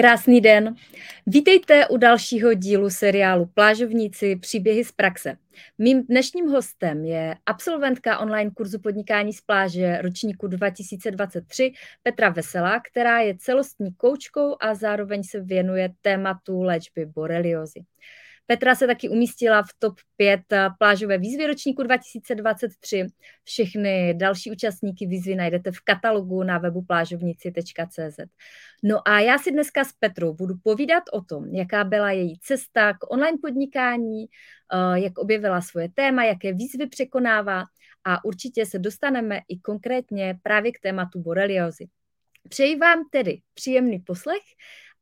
Krásný den. Vítejte u dalšího dílu seriálu Plážovníci příběhy z praxe. Mým dnešním hostem je absolventka online kurzu podnikání z pláže ročníku 2023 Petra Veselá, která je celostní koučkou a zároveň se věnuje tématu léčby boreliozy. Petra se taky umístila v top 5 plážové výzvy ročníku 2023. Všechny další účastníky výzvy najdete v katalogu na webu plážovnici.cz. No a já si dneska s Petrou budu povídat o tom, jaká byla její cesta k online podnikání, eh, jak objevila svoje téma, jaké výzvy překonává a určitě se dostaneme i konkrétně právě k tématu boreliozy. Přeji vám tedy příjemný poslech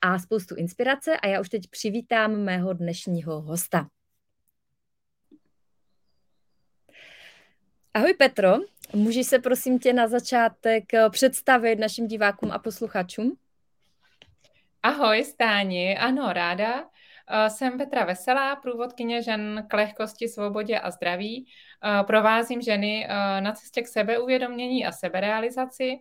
a spoustu inspirace a já už teď přivítám mého dnešního hosta. Ahoj Petro, můžeš se prosím tě na začátek představit našim divákům a posluchačům? Ahoj Stáni, ano, ráda. Eh, jsem Petra Veselá, průvodkyně žen k lehkosti, svobodě a zdraví. Eh, provázím ženy eh, na cestě k sebeuvědomění a seberealizaci.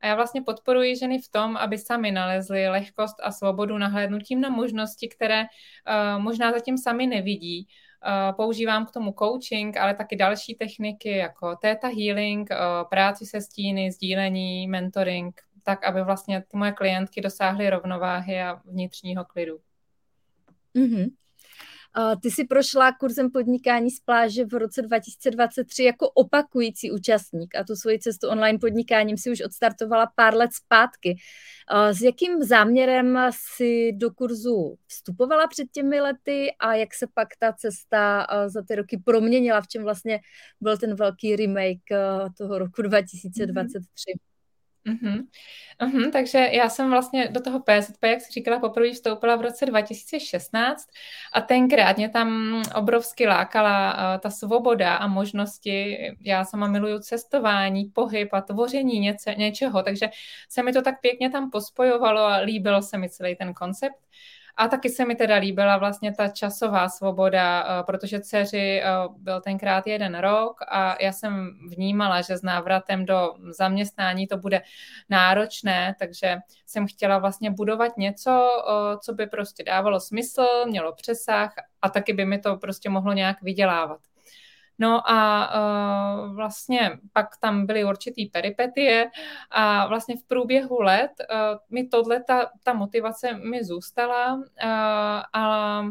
A já vlastně podporuji ženy v tom, aby sami nalezly lehkost a svobodu nahlédnutím na možnosti, které uh, možná zatím sami nevidí. Uh, používám k tomu coaching, ale taky další techniky jako theta healing, uh, práci se stíny, sdílení, mentoring, tak, aby vlastně ty moje klientky dosáhly rovnováhy a vnitřního klidu. Mm-hmm. Ty si prošla kurzem podnikání z pláže v roce 2023 jako opakující účastník a tu svoji cestu online podnikáním si už odstartovala pár let zpátky. S jakým záměrem si do kurzu vstupovala před těmi lety a jak se pak ta cesta za ty roky proměnila, v čem vlastně byl ten velký remake toho roku 2023? Mm-hmm. Uh-huh. Uh-huh. Takže já jsem vlastně do toho PZP, jak jsi říkala, poprvé vstoupila v roce 2016 a tenkrát mě tam obrovsky lákala uh, ta svoboda a možnosti. Já sama miluju cestování, pohyb a tvoření něce, něčeho, takže se mi to tak pěkně tam pospojovalo a líbil se mi celý ten koncept. A taky se mi teda líbila vlastně ta časová svoboda, eh, protože dceři eh, byl tenkrát jeden rok a já jsem vnímala, že s návratem do zaměstnání to bude náročné, takže jsem chtěla vlastně budovat něco, eh, co by prostě dávalo smysl, mělo přesah a taky by mi to prostě mohlo nějak vydělávat. No a uh, vlastně pak tam byly určitý peripetie a vlastně v průběhu let uh, mi tohle, ta, ta motivace mi zůstala uh, a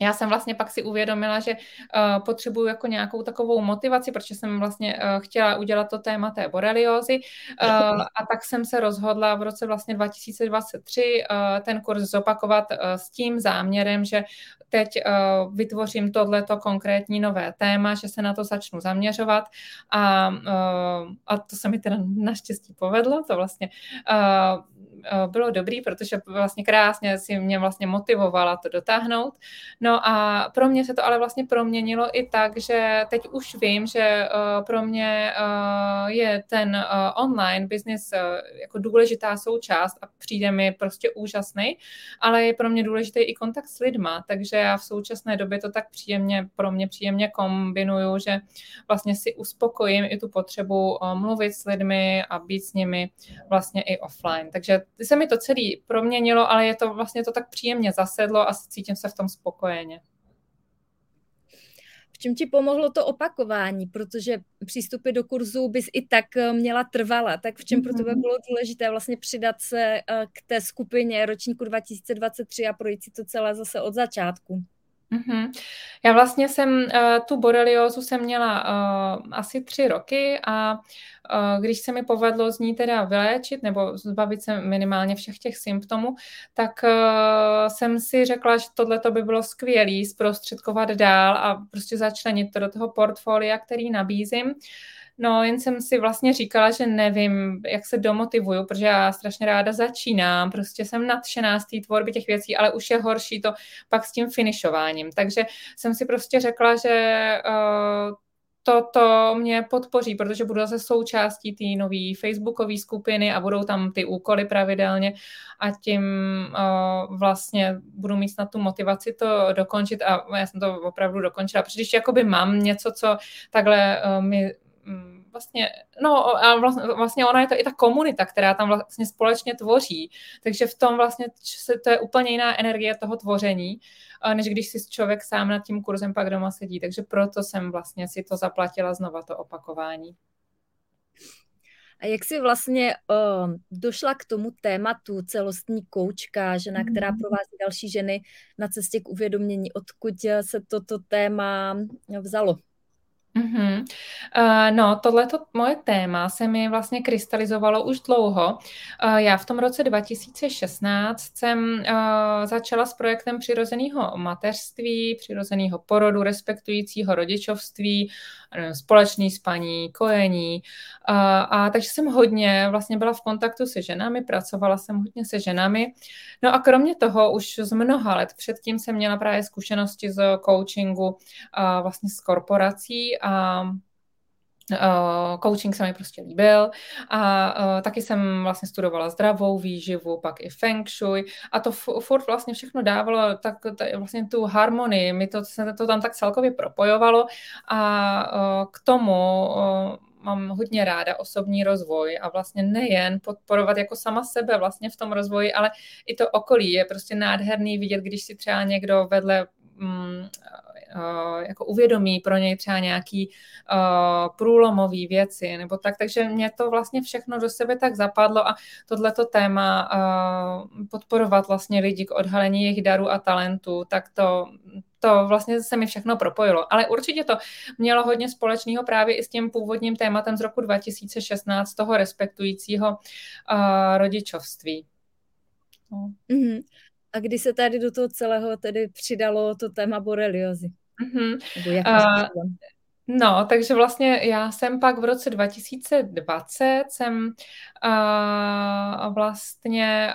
já jsem vlastně pak si uvědomila, že uh, potřebuju jako nějakou takovou motivaci, protože jsem vlastně uh, chtěla udělat to téma té boreliozy uh, a tak jsem se rozhodla v roce vlastně 2023 uh, ten kurz zopakovat uh, s tím záměrem, že teď uh, vytvořím tohleto konkrétní nové téma, že se na to začnu zaměřovat. A, uh, a to se mi teda naštěstí povedlo, to vlastně uh, bylo dobrý, protože vlastně krásně si mě vlastně motivovala to dotáhnout. No a pro mě se to ale vlastně proměnilo i tak, že teď už vím, že pro mě je ten online business jako důležitá součást a přijde mi prostě úžasný, ale je pro mě důležitý i kontakt s lidma, takže já v současné době to tak příjemně, pro mě příjemně kombinuju, že vlastně si uspokojím i tu potřebu mluvit s lidmi a být s nimi vlastně i offline. Takže se mi to celý proměnilo, ale je to vlastně to tak příjemně zasedlo a cítím se v tom spokojeně. V čem ti pomohlo to opakování, protože přístupy do kurzu bys i tak eh, měla trvala, tak v čem pro tebe mhm. bylo důležité vlastně přidat se eh, k té skupině ročníku 2023 a projít si to celé zase od začátku? Mm-hmm. Já vlastně jsem uh, tu boreliozu jsem měla uh, asi tři roky a uh, když se mi povedlo z ní teda vyléčit nebo zbavit se minimálně všech těch symptomů, tak uh, jsem si řekla, že tohle by bylo skvělé zprostředkovat dál a prostě začlenit to do toho portfolia, který nabízím. No, jen jsem si vlastně říkala, že nevím, jak se domotivuju, protože já strašně ráda začínám, prostě jsem nadšená z té tvorby těch věcí, ale už je horší to pak s tím finišováním. Takže jsem si prostě řekla, že uh, toto mě podpoří, protože budu zase součástí té nové facebookové skupiny a budou tam ty úkoly pravidelně a tím uh, vlastně budu mít na tu motivaci to dokončit a já jsem to opravdu dokončila, protože když jakoby mám něco, co takhle uh, mi vlastně, no a vlastně, vlastně ona je to i ta komunita, která tam vlastně společně tvoří, takže v tom vlastně to je úplně jiná energie toho tvoření, než když si člověk sám nad tím kurzem pak doma sedí, takže proto jsem vlastně si to zaplatila znova to opakování. A jak jsi vlastně uh, došla k tomu tématu celostní koučka, žena, která mhm. provází další ženy na cestě k uvědomění, odkud se toto téma vzalo? Mm-hmm. Uh, no, tohleto moje téma se mi vlastně krystalizovalo už dlouho. Uh, já v tom roce 2016 jsem uh, začala s projektem přirozeného mateřství, přirozeného porodu, respektujícího rodičovství, společný spaní, kojení. A, takže jsem hodně vlastně byla v kontaktu se ženami, pracovala jsem hodně se ženami. No a kromě toho už z mnoha let předtím jsem měla právě zkušenosti z coachingu vlastně z korporací a Uh, coaching se mi prostě líbil. A uh, taky jsem vlastně studovala zdravou výživu, pak i feng shui. A to furt vlastně všechno dávalo tak vlastně tu harmonii, mi to se to tam tak celkově propojovalo. A uh, k tomu mám hodně ráda osobní rozvoj a vlastně nejen podporovat jako sama sebe vlastně v tom rozvoji, ale i to okolí. Je prostě nádherný vidět, když si třeba někdo vedle mm, jako uvědomí pro něj třeba nějaký uh, průlomový věci nebo tak, takže mě to vlastně všechno do sebe tak zapadlo a tohleto téma uh, podporovat vlastně lidi k odhalení jejich darů a talentů, tak to, to vlastně se mi všechno propojilo. Ale určitě to mělo hodně společného právě i s tím původním tématem z roku 2016, toho respektujícího uh, rodičovství. No. Mm-hmm. A kdy se tady do toho celého tedy přidalo to téma boreliozy? Mm-hmm. uh, No, takže vlastně já jsem pak v roce 2020 jsem uh, vlastně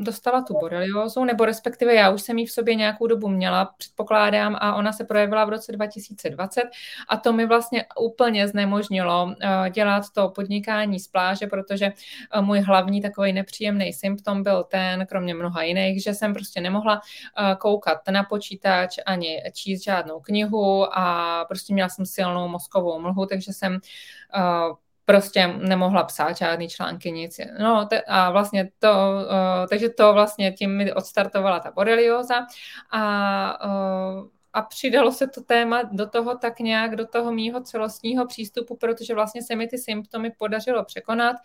dostala tu boreliózu, nebo respektive já už jsem ji v sobě nějakou dobu měla, předpokládám, a ona se projevila v roce 2020 a to mi vlastně úplně znemožnilo dělat to podnikání z pláže, protože můj hlavní takový nepříjemný symptom byl ten, kromě mnoha jiných, že jsem prostě nemohla koukat na počítač ani číst žádnou knihu a prostě měla jsem silnou mozkovou mlhu, takže jsem prostě nemohla psát žádný články, nic. No te, a vlastně to, uh, takže to vlastně tím mi odstartovala ta borelioza a uh, a přidalo se to téma do toho tak nějak, do toho mýho celostního přístupu, protože vlastně se mi ty symptomy podařilo překonat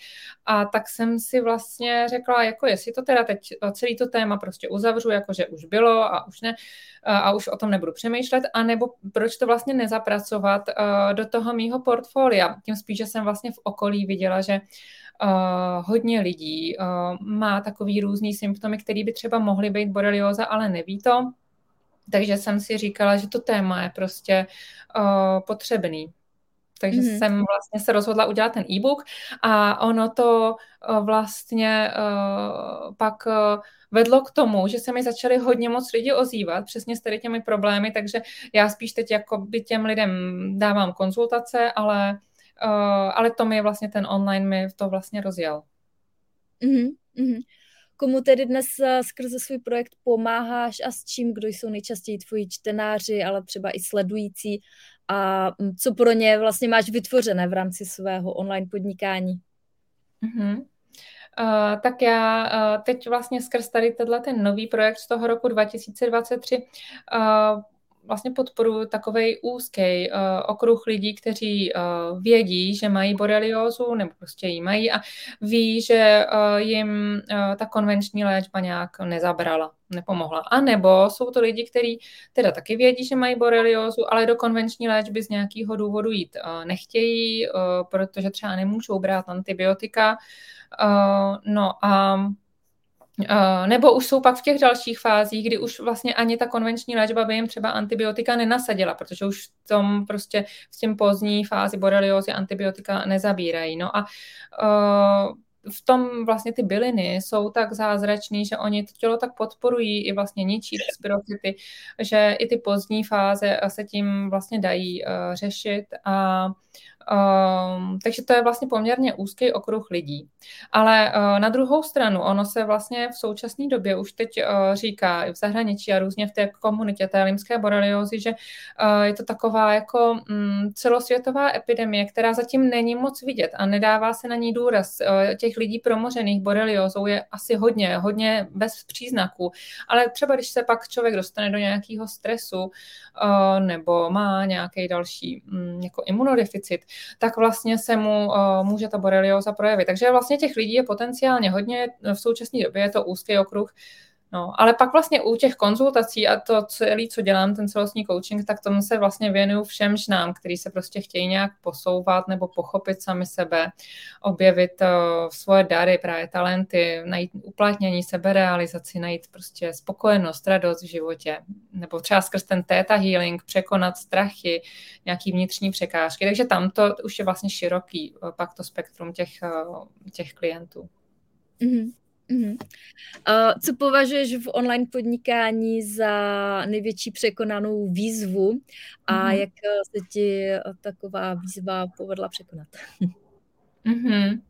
a tak jsem si vlastně řekla, jako jestli to teda teď celý to téma prostě uzavřu, jakože už bylo a už ne, a už o tom nebudu přemýšlet, anebo proč to vlastně nezapracovat do toho mýho portfolia. Tím spíš, že jsem vlastně v okolí viděla, že Uh, hodně lidí uh, má takový různý symptomy, které by třeba mohly být borelioza, ale neví to. Takže jsem si říkala, že to téma je prostě uh, potřebný. Takže mm-hmm. jsem vlastně se rozhodla udělat ten e-book a ono to uh, vlastně uh, pak uh, vedlo k tomu, že se mi začaly hodně moc lidi ozývat přesně s tady těmi problémy, takže já spíš teď jako by těm lidem dávám konzultace, ale, uh, ale to mi vlastně ten online mi to vlastně rozjel. Mm-hmm. Komu tedy dnes eh, skrze svůj projekt pomáháš a s čím, kdo jsou nejčastěji tvoji čtenáři, ale třeba i sledující a mm, co pro ně vlastně máš vytvořené v rámci svého online podnikání? Mm-hmm. Uh, tak já uh, teď vlastně skrz tady tenhle ten nový projekt z toho roku 2023 uh, vlastně podporuji takový úzký uh, okruh lidí, kteří uh, vědí, že mají boreliózu nebo prostě ji mají a ví, že uh, jim uh, ta konvenční léčba nějak nezabrala, nepomohla. A nebo jsou to lidi, kteří teda taky vědí, že mají boreliózu, ale do konvenční léčby z nějakého důvodu jít uh, nechtějí, uh, protože třeba nemůžou brát antibiotika. Uh, no a nebo už jsou pak v těch dalších fázích, kdy už vlastně ani ta konvenční léčba by jim třeba antibiotika nenasadila, protože už v tom prostě v těm pozdní fázi boreliozy antibiotika nezabírají. No a uh, v tom vlastně ty byliny jsou tak zázračný, že oni to tělo tak podporují i vlastně ničí ty že i ty pozdní fáze se tím vlastně dají uh, řešit a Um, takže to je vlastně poměrně úzký okruh lidí. Ale uh, na druhou stranu, ono se vlastně v současné době už teď uh, říká i v zahraničí a různě v té komunitě té limské boreliozy, že uh, je to taková jako um, celosvětová epidemie, která zatím není moc vidět a nedává se na ní důraz. Uh, těch lidí promořených boreliozou je asi hodně, hodně bez příznaků, ale třeba když se pak člověk dostane do nějakého stresu uh, nebo má nějaký další um, jako imunodeficit, tak vlastně se mu uh, může ta borelioza projevit. Takže vlastně těch lidí je potenciálně hodně, v současné době je to úzký okruh, No, ale pak vlastně u těch konzultací a to celé, co dělám, ten celostní coaching, tak tomu se vlastně věnuju všem ženám, kteří se prostě chtějí nějak posouvat nebo pochopit sami sebe, objevit uh, svoje dary, právě talenty, najít uplatnění, seberealizaci, najít prostě spokojenost, radost v životě, nebo třeba skrz ten theta healing překonat strachy, nějaký vnitřní překážky. Takže tam to už je vlastně široký uh, pak to spektrum těch, uh, těch klientů. Mm-hmm. Mm-hmm. Uh, co považuješ v online podnikání za největší překonanou výzvu a mm-hmm. jak se ti taková výzva povedla překonat? mm-hmm.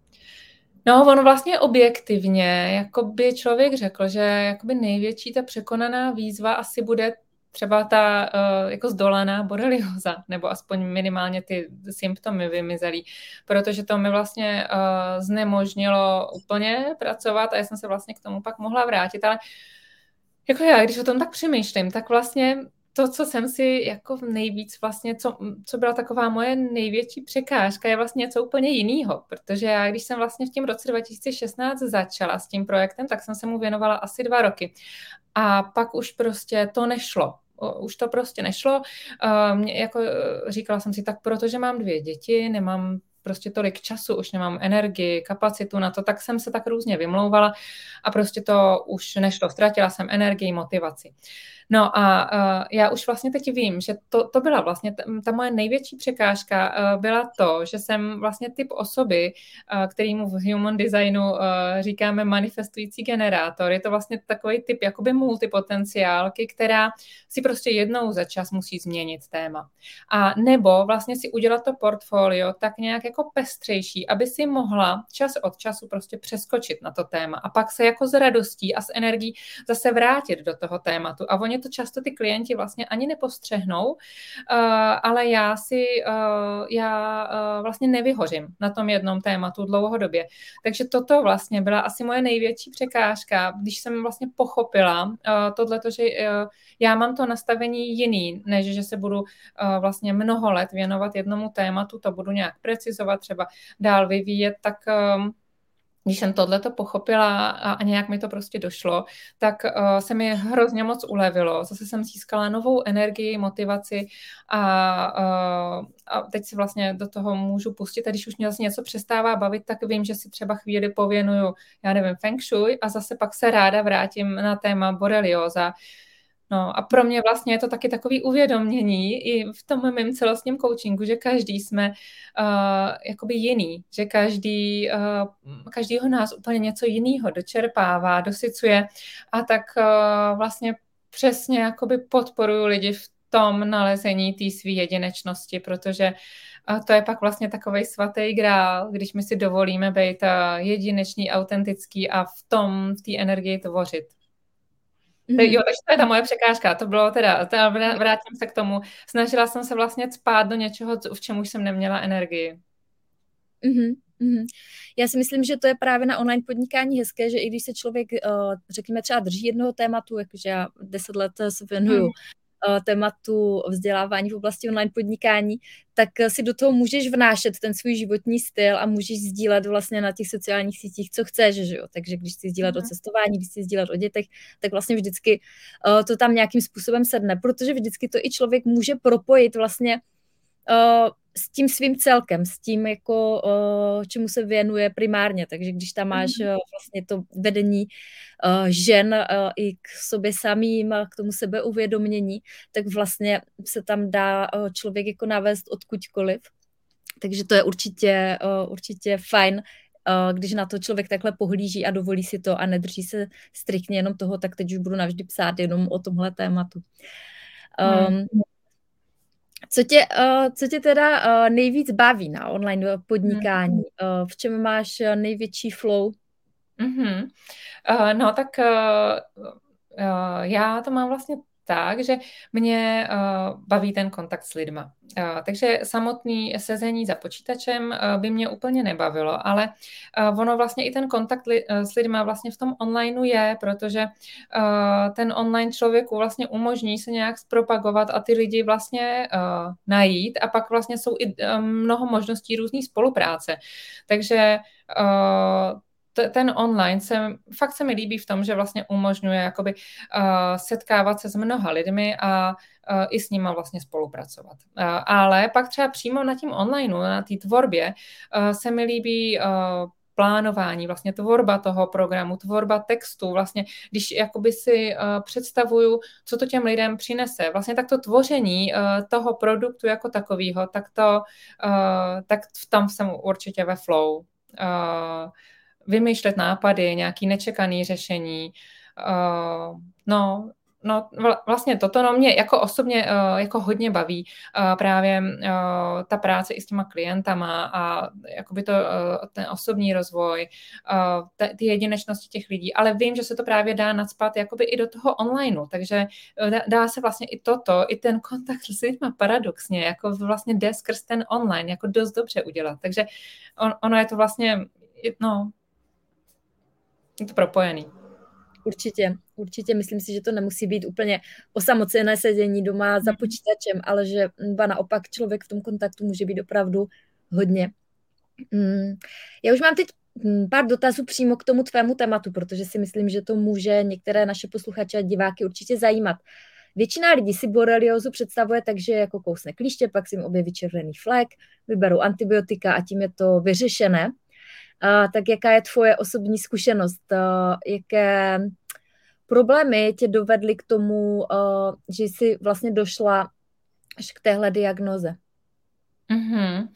No, ono vlastně objektivně, jako by člověk řekl, že jakoby největší ta překonaná výzva asi bude třeba ta uh, jako zdolaná borelioza, nebo aspoň minimálně ty symptomy vymizelý, protože to mi vlastně uh, znemožnilo úplně pracovat a já jsem se vlastně k tomu pak mohla vrátit, ale jako já, když o tom tak přemýšlím, tak vlastně to, co jsem si jako nejvíc vlastně, co, co byla taková moje největší překážka, je vlastně něco úplně jiného, protože já, když jsem vlastně v tím roce 2016 začala s tím projektem, tak jsem se mu věnovala asi dva roky. A pak už prostě to nešlo už to prostě nešlo. Mě, jako e, říkala jsem si, tak protože mám dvě děti, nemám prostě tolik času, už nemám energii, kapacitu na to, tak jsem se tak různě vymlouvala a prostě to už nešlo. Ztratila jsem energii, motivaci. No a já už vlastně teď vím, že to, to byla vlastně ta, ta moje největší překážka, uh, byla to, že jsem vlastně typ osoby, uh, kterýmu v human designu uh, říkáme manifestující generátor. Je to vlastně takový typ jakoby multipotenciálky, která si prostě jednou za čas musí změnit téma. A nebo vlastně si udělat to portfolio tak nějak jako pestřejší, aby si mohla čas od času prostě přeskočit na to téma a pak se jako s radostí a s energií zase vrátit do toho tématu. A oni to často ty klienti vlastně ani nepostřehnou, eh, ale já si, eh, já eh, vlastně nevyhořím na tom jednom tématu dlouhodobě. Takže toto vlastně byla asi moje největší překážka, když jsem vlastně pochopila tohleto, že já mám to nastavení jiný, než že se budu vlastně mnoho let věnovat jednomu tématu, to budu nějak precizovat, třeba dál vyvíjet, tak když jsem tohle to pochopila a nějak mi to prostě došlo, tak uh, se mi hrozně moc ulevilo. Zase jsem získala novou energii, motivaci a, uh, a teď si vlastně do toho můžu pustit a když už mě zase něco přestává bavit, tak vím, že si třeba chvíli pověnuju, já nevím, feng shui a zase pak se ráda vrátím na téma borelioza. No a pro mě vlastně je to taky takový uvědomění i v tom mém celostním coachingu, že každý jsme uh, jakoby jiný, že každý, uh, každýho nás úplně něco jiného dočerpává, dosycuje a tak uh, vlastně přesně jakoby podporuju lidi v tom nalezení té své jedinečnosti, protože to je pak vlastně takový svatý grál, když my si dovolíme být jedinečný, autentický a v tom, v té energii tvořit. Mm. Jo, takže to je ta moje překážka. To bylo teda, teda, vrátím se k tomu. Snažila jsem se vlastně spát do něčeho, v čem už jsem neměla energii. Mm-hmm. Mm-hmm. Já si myslím, že to je právě na online podnikání hezké, že i když se člověk, uh, řekněme, třeba drží jednoho tématu, jakože já deset let se věnuju. Eh, tématu vzdělávání v oblasti online podnikání, tak si do toho můžeš vnášet ten svůj životní styl a můžeš sdílet vlastně na těch sociálních sítích, co chceš, že jo. Takže když chci sdílet mm. o mhm. cestování, když chci sdílet o dětech, tak vlastně vždycky uh, to tam nějakým způsobem sedne, protože vždycky to i člověk může propojit vlastně s tím svým celkem, s tím, jako, uh, čemu se věnuje primárně. Takže když tam máš uh, vlastně to vedení uh, žen i k sobě samým, k tomu sebeuvědomění, tak vlastně se tam dá člověk jako navést odkudkoliv. Takže to je určitě, určitě fajn, když na to člověk takhle pohlíží a dovolí si to a nedrží se striktně jenom toho, tak teď už budu navždy psát jenom o tomhle tématu. Um, hmm Co tě, uh, co tě teda uh, nejvíc baví na online podnikání? Mm. Uh, v čem máš největší flow? Mm-hmm. Uh, no tak uh, uh, já to mám vlastně tak, že mě uh, baví ten kontakt s lidma. Uh, takže samotný sezení za počítačem uh, by mě úplně nebavilo, ale ono vlastně i ten kontakt s lidma vlastně v tom onlineu je, protože ten online člověku vlastně umožní se nějak zpropagovat a ty lidi vlastně najít a pak vlastně jsou i mnoho možností různé spolupráce. Takže ten online se, fakt se mi líbí v tom, že vlastně umožňuje jakoby uh, setkávat se s mnoha lidmi a uh, i s nima vlastně spolupracovat. Uh, ale pak třeba přímo na tím online, na té tvorbě uh, se mi líbí uh, plánování, vlastně tvorba toho programu, tvorba textu, vlastně když jakoby si uh, představuju, co to těm lidem přinese, vlastně tak to tvoření uh, toho produktu jako takového, tak to, uh, tak tam jsem určitě ve flow. Uh, vymýšlet nápady, nějaký nečekaný řešení. Uh, no, No vlastně toto no mě jako osobně uh, jako hodně baví uh, právě uh, ta práce i s těma klientama a jakoby to, uh, ten osobní rozvoj, uh, ty jedinečnosti těch lidí, ale vím, že se to právě dá nadspat jakoby i do toho onlineu, takže dá, dá se vlastně i toto, i ten kontakt s lidmi paradoxně, jako vlastně jde skrz ten online, jako dost dobře udělat, takže on, ono je to vlastně, no, je to propojený. Určitě, určitě. Myslím si, že to nemusí být úplně osamocené sedění doma za mhm. počítačem, ale že ba naopak člověk v tom kontaktu může být opravdu hodně. Mm, já už mám teď mm, pár dotazů přímo k tomu tvému tématu, protože si myslím, že to může některé naše posluchače a diváky určitě zajímat. Většina lidí si boreliozu představuje tak, že jako kousne klíště, pak si jim objeví červený flek, vyberou antibiotika a tím je to vyřešené tak jaká je tvoje osobní zkušenost? Jaké problémy tě dovedly k tomu, že jsi vlastně došla až k téhle diagnoze? Mm-hmm.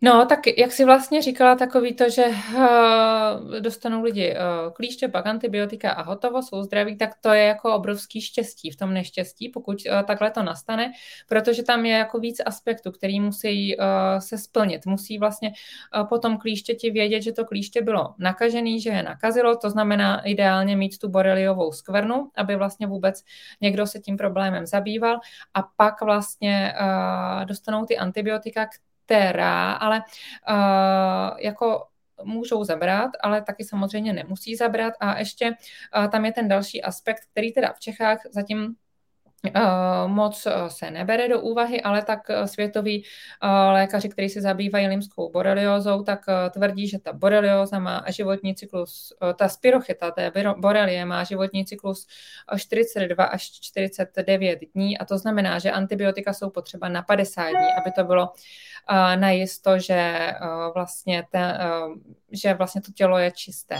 No, tak jak si vlastně říkala, takový to, že uh, dostanou lidi uh, klíště, pak antibiotika a hotovo, jsou zdraví, tak to je jako obrovský štěstí v tom neštěstí, pokud uh, takhle to nastane, protože tam je jako víc aspektů, který musí uh, se splnit. Musí vlastně uh, potom klíštěti vědět, že to klíště bylo nakažený, že je nakazilo, to znamená ideálně mít tu boreliovou skvrnu, aby vlastně vůbec někdo se tím problémem zabýval a pak vlastně uh, dostanou ty antibiotika, která ale uh, jako můžou zabrat, ale taky samozřejmě nemusí zabrat. A ještě uh, tam je ten další aspekt, který teda v Čechách zatím moc se nebere do úvahy, ale tak světoví uh, lékaři, kteří se zabývají limskou boreliózou, tak tvrdí, že ta borelióza má životní cyklus, ta spirochita té borelie má životní cyklus 42 až 49 dní a to znamená, že antibiotika jsou potřeba na 50 dní, aby to bylo najisto, že vlastně, ten, že vlastně to tělo je čisté.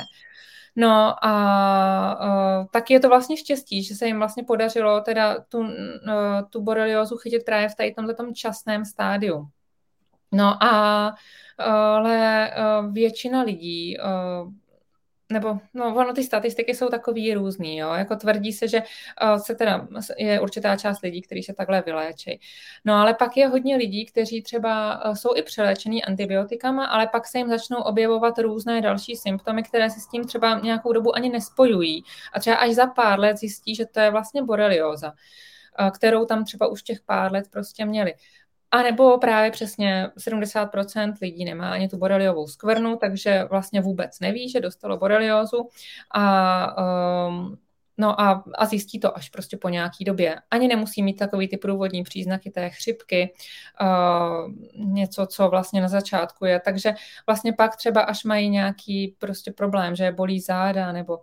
No a uh, tak je to vlastně štěstí, že se jim vlastně podařilo teda tu, uh, tu boreliozu chytit právě v tady tomto časném stádiu. No a ale uh, většina lidí nebo no, ono ty statistiky jsou takový různý, jo, jako tvrdí se, že uh, se teda je určitá část lidí, kteří se takhle vyléčí. No ale pak je hodně lidí, kteří třeba uh, jsou i přeléčený antibiotikama, ale pak se jim začnou objevovat různé další symptomy, které se s tím třeba nějakou dobu ani nespojují. A třeba až za pár let zjistí, že to je vlastně borelioza, uh, kterou tam třeba už těch pár let prostě měli. A nebo právě přesně 70% lidí nemá ani tu boreliovou skvrnu, takže vlastně vůbec neví, že dostalo boreliozu. A um, No a, a zjistí to až prostě po nějaký době. Ani nemusí mít takový ty průvodní příznaky té chřipky, uh, něco, co vlastně na začátku je. Takže vlastně pak třeba až mají nějaký prostě problém, že bolí záda, nebo uh,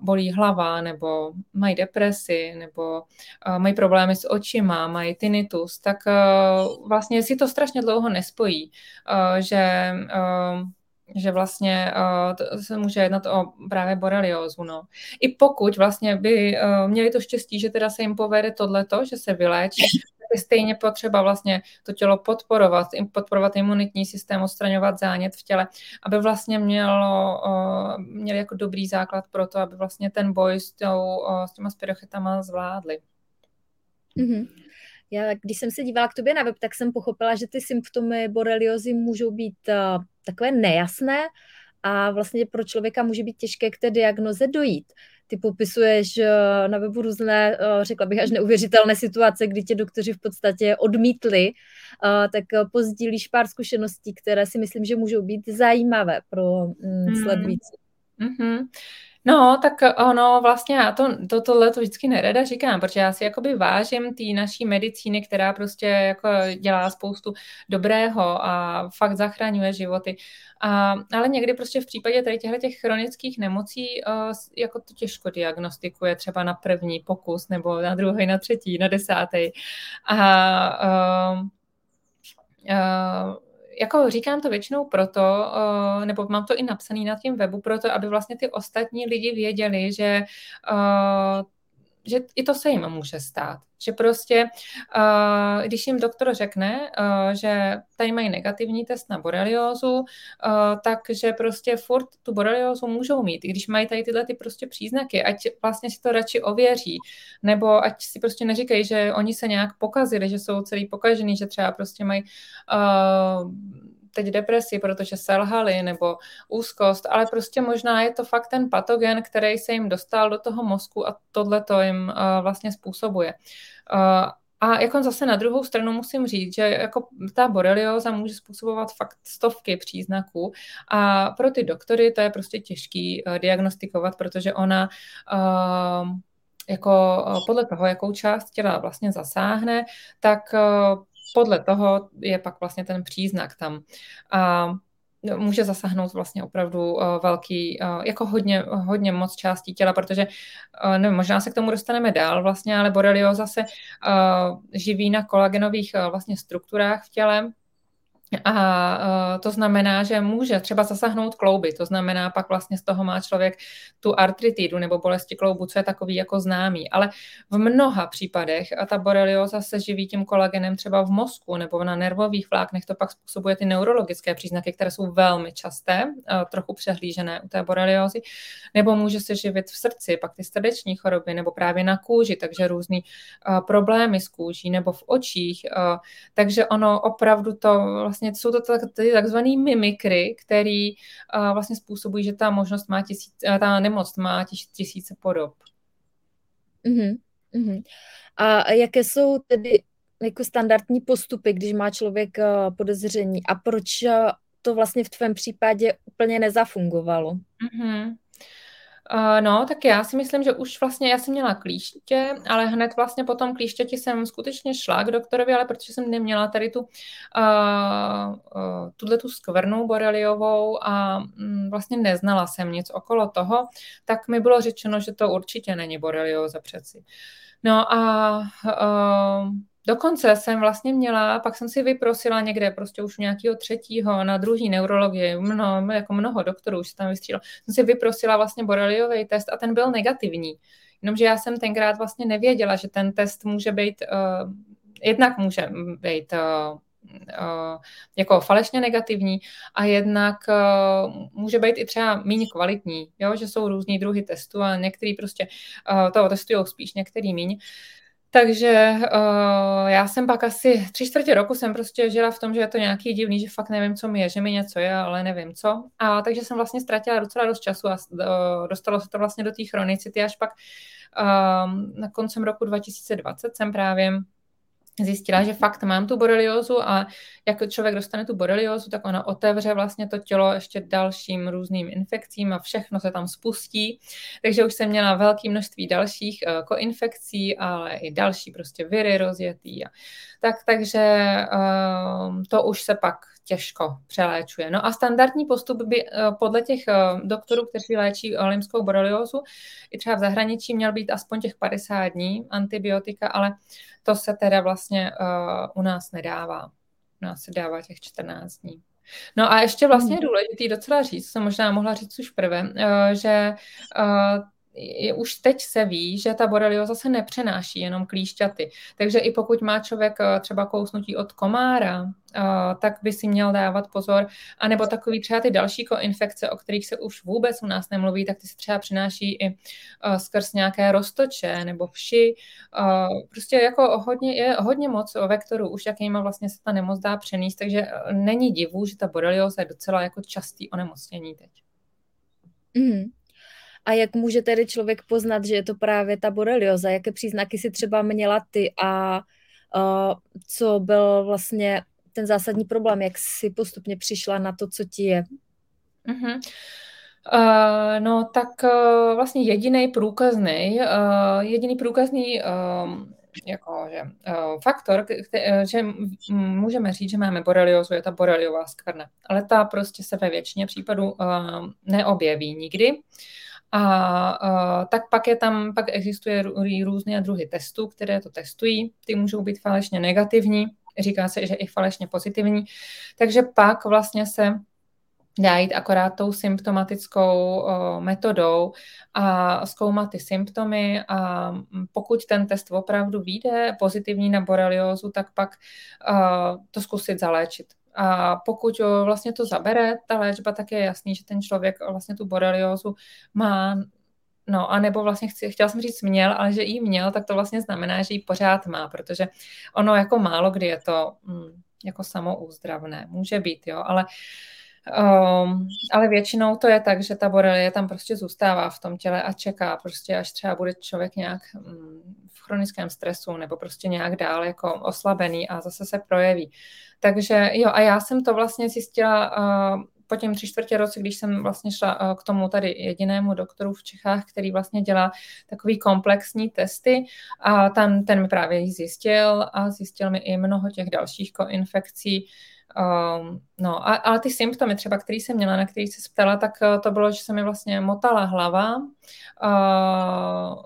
bolí hlava, nebo mají depresi, nebo uh, mají problémy s očima, mají tinnitus, tak uh, vlastně si to strašně dlouho nespojí, uh, že uh, že vlastně uh, se může jednat o právě boreliózu. No. I pokud vlastně by uh, měli to štěstí, že teda se jim povede tohleto, že se vyléčí, je stejně potřeba vlastně to tělo podporovat, podporovat imunitní systém, odstraňovat zánět v těle, aby vlastně mělo, uh, měli jako dobrý základ pro to, aby vlastně ten boj s, tou, uh, s těma spirochytama zvládli. Mm-hmm. Já, když jsem se dívala k tobě na web, tak jsem pochopila, že ty symptomy boreliozy můžou být uh, takové nejasné a vlastně pro člověka může být těžké k té diagnoze dojít. Ty popisuješ uh, na webu různé, uh, řekla bych, až neuvěřitelné situace, kdy tě doktoři v podstatě odmítli, uh, tak pozdílíš pár zkušeností, které si myslím, že můžou být zajímavé pro um, sledující. Mm-hmm. No, tak ono vlastně já to, to, tohle to vždycky nerada říkám, protože já si jakoby vážím té naší medicíny, která prostě jako dělá spoustu dobrého a fakt zachraňuje životy. A, ale někdy prostě v případě tady těchto těch chronických nemocí uh, jako to těžko diagnostikuje třeba na první pokus nebo na druhý, na třetí, na desátý. A uh, uh, jako říkám to většinou proto, uh, nebo mám to i napsané na tím webu, proto, aby vlastně ty ostatní lidi věděli, že uh, že i to se jim může stát. Že prostě, uh, když jim doktor řekne, uh, že tady mají negativní test na boreliózu, uh, takže prostě furt tu boreliózu můžou mít, i když mají tady tyhle ty prostě příznaky, ať vlastně si to radši ověří, nebo ať si prostě neříkají, že oni se nějak pokazili, že jsou celý pokažený, že třeba prostě mají teď depresi, protože selhali, nebo úzkost, ale prostě možná je to fakt ten patogen, který se jim dostal do toho mozku a tohle to jim uh, vlastně způsobuje. Uh, a jako zase na druhou stranu musím říct, že jako ta borelioza může způsobovat fakt stovky příznaků a pro ty doktory to je prostě těžký uh, diagnostikovat, protože ona jako podle toho, jakou část těla vlastně zasáhne, tak podle toho je pak vlastně ten příznak tam. A může zasáhnout vlastně opravdu uh, velký, uh, jako hodně, hodně moc částí těla, protože uh, nevím, možná se k tomu dostaneme dál vlastně, ale borelioza se živí na kolagenových vlastně strukturách v těle, a to znamená, že může třeba zasáhnout klouby, to znamená, pak vlastně z toho má člověk tu artritidu nebo bolesti kloubu, co je takový jako známý. Ale v mnoha případech a ta borelioza se živí tím kolagenem třeba v mozku nebo na nervových vláknech, to pak způsobuje ty neurologické příznaky, které jsou velmi časté, trochu přehlížené u té boreliozy, nebo může se živit v srdci, pak ty srdeční choroby, nebo právě na kůži, takže různý problémy s kůží, nebo v očích. Takže ono opravdu to vlastně vlastně jsou to ty takzvané mimikry, který uh, vlastně způsobují, že ta možnost má tisíc, ta nemoc má tis, tisíce podob. Uh-huh, uh-huh. A jaké jsou tedy jako standardní postupy, když má člověk podezření a proč to vlastně v tvém případě úplně nezafungovalo? Uh-huh. Uh, no, tak já si myslím, že už vlastně já jsem měla klíště, ale hned vlastně po tom klíštěti jsem skutečně šla k doktorovi, ale protože jsem neměla tady tu, uh, uh, tu skvrnu boreliovou a um, vlastně neznala jsem nic okolo toho, tak mi bylo řečeno, že to určitě není borelioza přeci. No a uh, Dokonce jsem vlastně měla, pak jsem si vyprosila někde prostě už nějakého třetího na druhý neurologii, mnoho, jako mnoho doktorů už se tam vystřídalo, jsem si vyprosila vlastně boreliový test a ten byl negativní. Jenomže já jsem tenkrát vlastně nevěděla, že ten test může být, uh, jednak může být uh, jako falešně negativní a jednak uh, může být i třeba méně kvalitní, jo? že jsou různý druhy testů a některý prostě uh, toho testují spíš, některý méně. Takže uh, já jsem pak asi tři čtvrtě roku jsem prostě žila v tom, že je to nějaký divný, že fakt nevím, co mi je, že mi něco je, ale nevím co. A takže jsem vlastně ztratila docela dost času a uh, dostalo se to vlastně do té chronicity až pak uh, na koncem roku 2020 jsem právě zjistila, že fakt mám tu boreliozu a jak člověk dostane tu boreliozu, tak ona otevře vlastně to tělo ještě dalším různým infekcím a všechno se tam spustí. Takže už jsem měla velké množství dalších uh, koinfekcí, ale i další prostě viry rozjetý. A tak, takže uh, to už se pak těžko přeléčuje. No a standardní postup by uh, podle těch uh, doktorů, kteří léčí olimskou boreliozu, i třeba v zahraničí měl být aspoň těch 50 dní antibiotika, ale to se teda vlastně uh, u nás nedává. U nás se dává těch 14 dní. No a ještě vlastně hmm. důležitý docela říct, co jsem možná mohla říct už prvé, že je, už teď se ví, že ta borelioza se nepřenáší jenom klíšťaty. Takže i pokud má člověk uh, třeba kousnutí od komára, Uh, tak by si měl dávat pozor. A nebo takový třeba ty další infekce, o kterých se už vůbec u nás nemluví, tak ty se třeba přináší i uh, skrz nějaké roztoče nebo vši. Prostě jako hodně, je hodně moc vektorů, už jakýma vlastně se ta nemoc dá přenést, takže není divu, že ta borelioza je docela jako častý onemocnění teď. Mm. A jak může tedy člověk poznat, že je to právě ta borelioza? Jaké příznaky si třeba měla ty a uh, co byl vlastně ten zásadní problém, jak si postupně přišla na to, co ti je? Mm-hmm. Uh, no tak uh, vlastně jediný průkazný, uh, jediný průkazný uh, jako, že, uh, faktor, kte, že můžeme říct, že máme boreliozu, je ta boreliová skvrna. Ale ta prostě se ve většině případů uh, neobjeví nikdy. A uh, tak pak je tam, pak existuje různé druhy testů, které to testují. Ty můžou být falešně negativní, říká se, že i falešně pozitivní. Takže pak vlastně se dá jít akorát tou symptomatickou metodou a zkoumat ty symptomy a pokud ten test opravdu vyjde pozitivní na boreliózu, tak pak to zkusit zaléčit. A pokud vlastně to zabere, ta léčba, tak je jasný, že ten člověk vlastně tu boreliózu má No a nebo vlastně chci, chtěla jsem říct měl, ale že jí měl, tak to vlastně znamená, že ji pořád má, protože ono jako málo kdy je to mm, jako samoúzdravné. Může být, jo, ale Um, ale většinou to je tak, že ta borelie tam prostě zůstává v tom těle a čeká prostě, až třeba bude člověk nějak um, v chronickém stresu nebo prostě nějak dál jako oslabený a zase se projeví. Takže jo, a já jsem to vlastně zjistila uh, po těm tři čtvrtě roce, když jsem vlastně šla uh, k tomu tady jedinému doktoru v Čechách, který vlastně dělá takový komplexní testy a tam ten mi právě zjistil a zjistil mi i mnoho těch dalších koinfekcí, Um, no, a, ale ty symptomy třeba, které jsem měla, na který se ptala, tak uh, to bylo, že se mi vlastně motala hlava. Uh,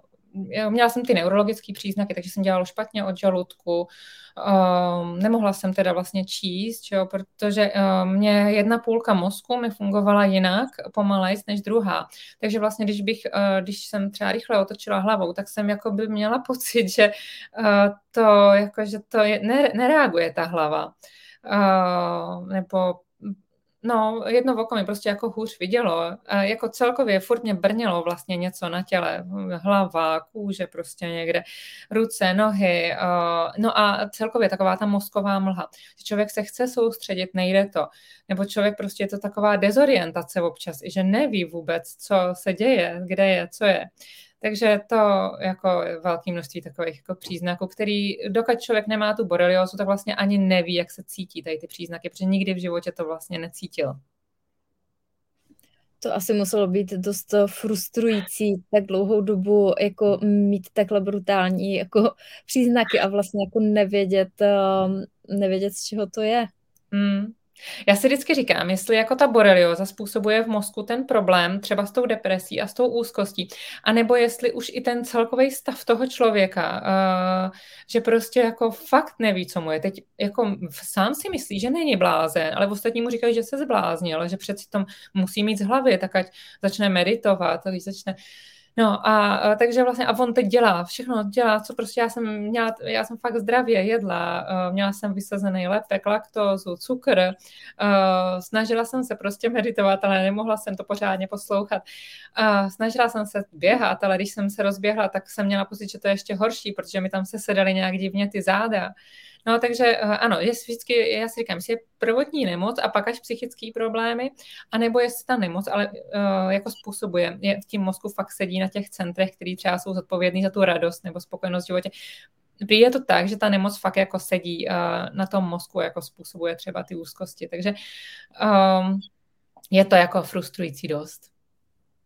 měla jsem ty neurologické příznaky, takže jsem dělala špatně od žaludku. Um, nemohla jsem teda vlastně číst, jo, protože uh, mě jedna půlka mozku mi fungovala jinak, pomalejc než druhá. Takže vlastně, když, bych, uh, když jsem třeba rychle otočila hlavou, tak jsem jako by měla pocit, že uh, to, jako, že to je, nereaguje ta hlava uh, nebo No, jedno oko mi prostě jako hůř vidělo. Uh, jako celkově furt mě brnělo vlastně něco na těle. Hlava, kůže prostě někde, ruce, nohy. Uh, no a celkově taková ta mozková mlha. Že člověk se chce soustředit, nejde to. Nebo člověk prostě je to taková dezorientace občas, že neví vůbec, co se děje, kde je, co je. Takže to jako velké množství takových jako příznaků, který dokud člověk nemá tu boreliozu, tak vlastně ani neví, jak se cítí tady ty příznaky, protože nikdy v životě to vlastně necítil. To asi muselo být dost frustrující tak dlouhou dobu jako mít takhle brutální jako příznaky a vlastně jako nevědět, um, nevědět, z čeho to je. Mm. Já si vždycky říkám, jestli jako ta borelioza způsobuje v mozku ten problém třeba s tou depresí a s tou úzkostí, anebo jestli už i ten celkový stav toho člověka, uh, že prostě jako fakt neví, co mu je. Teď jako sám si myslí, že není blázen, ale ostatní mu říkají, že se zbláznil, že přeci tom musí mít z hlavy, tak ať začne meditovat, když začne No a, a takže vlastně, a on teď dělá, všechno dělá, co prostě já jsem měla, já jsem fakt zdravě jedla, uh, měla jsem vysazený lepek, laktózu, cukr, uh, snažila jsem se prostě meditovat, ale nemohla jsem to pořádně poslouchat. Uh, snažila jsem se běhat, ale když jsem se rozběhla, tak jsem měla pocit, že to je ještě horší, protože mi tam se sedaly nějak divně ty záda. No takže eh, ano, je vždycky, já si říkám, jestli je prvotní nemoc a pak až psychické problémy, anebo jestli ta nemoc, ale uh, jako způsobuje, je v tím mozku fakt sedí na těch centrech, který třeba jsou zodpovědní za tu radost nebo spokojenost v životě. Prý je to tak, že ta nemoc fakt jako sedí uh, na tom mozku, jako způsobuje třeba ty úzkosti. Takže um, je to jako frustrující dost.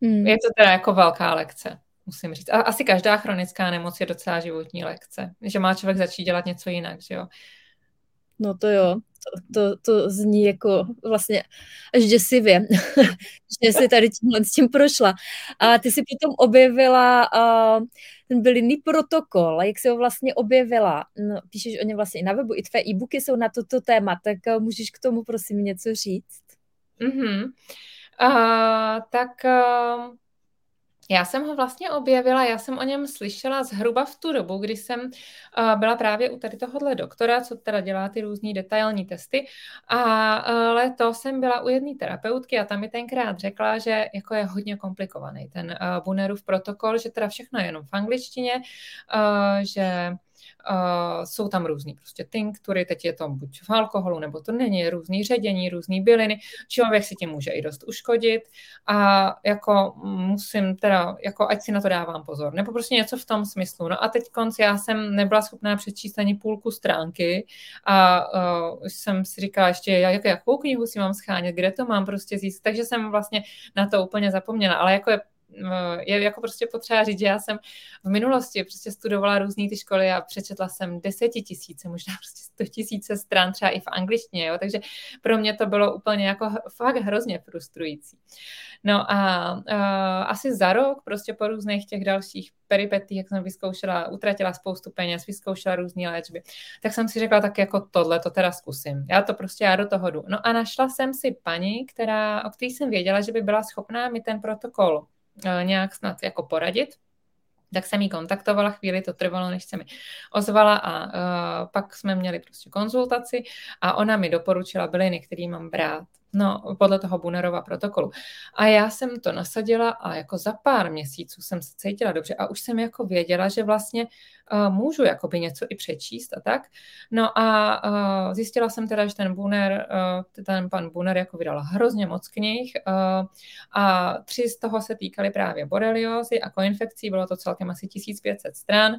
Hmm. Je to teda jako velká lekce musím říct. A asi každá chronická nemoc je docela životní lekce, že má člověk začít dělat něco jinak, že jo. No to jo, to, to, to zní jako vlastně až děsivě, že jsi tady tímhle s tím prošla. A ty si potom objevila uh, ten bylinný protokol, jak se ho vlastně objevila. No, píšeš o něm vlastně i na webu, i tvé e-booky jsou na toto téma, tak uh, můžeš k tomu prosím něco říct? Mm-hmm. Uh, tak uh, Já jsem ho vlastně objevila, já jsem o něm slyšela zhruba v tu dobu, kdy jsem uh, byla právě u tady tohohle doktora, co teda dělá ty různý detailní testy. A uh, letos jsem byla u jedné terapeutky a tam mi tenkrát řekla, že jako je hodně komplikovaný ten uh, Bunerův protokol, že teda všechno je jenom v angličtině, že Uh, jsou tam různý prostě tinktury, teď je to buď v alkoholu, nebo to není, různý ředění, různý byliny, člověk si tím může i dost uškodit. A jako musím teda, jako ať si na to dávám pozor, nebo prostě něco v tom smyslu. No a teď konc já jsem nebyla schopná přečíst ani půlku stránky a uh, jsem si říkala ještě, jak, jakou knihu si mám schánět, kde to mám prostě zjistit, takže jsem vlastně na to úplně zapomněla, ale jako je je jako prostě potřeba říct, že já jsem v minulosti prostě studovala různé ty školy a přečetla jsem desetitisíce, možná prostě sto tisíce stran třeba i v angličtině, jo? takže pro mě to bylo úplně jako fakt hrozně frustrující. No a uh, asi za rok prostě po různých těch dalších peripetích, jak jsem vyzkoušela, utratila spoustu peněz, vyzkoušela různé léčby, tak jsem si řekla, tak jako tohle to teda zkusím. Já to prostě, já do toho jdu. No a našla jsem si paní, která, o který jsem věděla, že by byla schopná mi ten protokol nějak snad jako poradit. Tak jsem jí kontaktovala, chvíli to trvalo, než se mi ozvala a uh, pak jsme měli prostě konzultaci a ona mi doporučila byliny, které mám brát. No, podle toho Bunerova protokolu. A já jsem to nasadila a jako za pár měsíců jsem se cítila dobře a už jsem jako věděla, že vlastně uh, můžu jakoby něco i přečíst a tak. No a uh, zjistila jsem teda, že ten Buner, uh, ten pan Buner jako vydal hrozně moc knih uh, a tři z toho se týkaly právě boreliozy a koinfekcí, bylo to celkem asi 1500 stran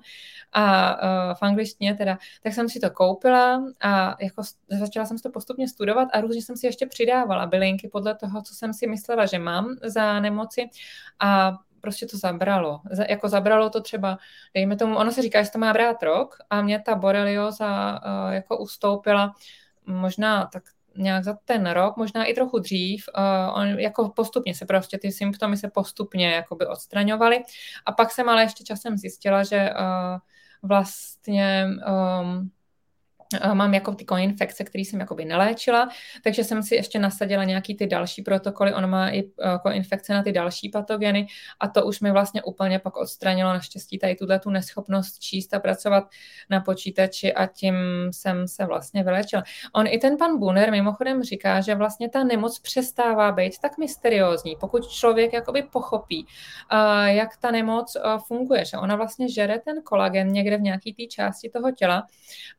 a uh, v angličtině teda, tak jsem si to koupila a jako začala jsem si to postupně studovat a různě jsem si ještě přidávala bylinky podle toho, co jsem si myslela, že mám za nemoci a prostě to zabralo. Jako zabralo to třeba, dejme tomu, ono se říká, že to má brát rok a mě ta borelioza uh, jako ustoupila možná tak nějak za ten rok, možná i trochu dřív, uh, on, jako postupně se prostě ty symptomy se postupně jakoby odstraňovaly a pak jsem ale ještě časem zjistila, že uh, vlastně um, mám jako ty koinfekce, které jsem jakoby neléčila, takže jsem si ještě nasadila nějaký ty další protokoly, on má i koinfekce na ty další patogeny a to už mi vlastně úplně pak odstranilo naštěstí tady tuhle tu neschopnost číst a pracovat na počítači a tím jsem se vlastně vylečila. On i ten pan Buner mimochodem říká, že vlastně ta nemoc přestává být tak mysteriózní, pokud člověk jakoby pochopí, jak ta nemoc funguje, že ona vlastně žere ten kolagen někde v nějaké té části toho těla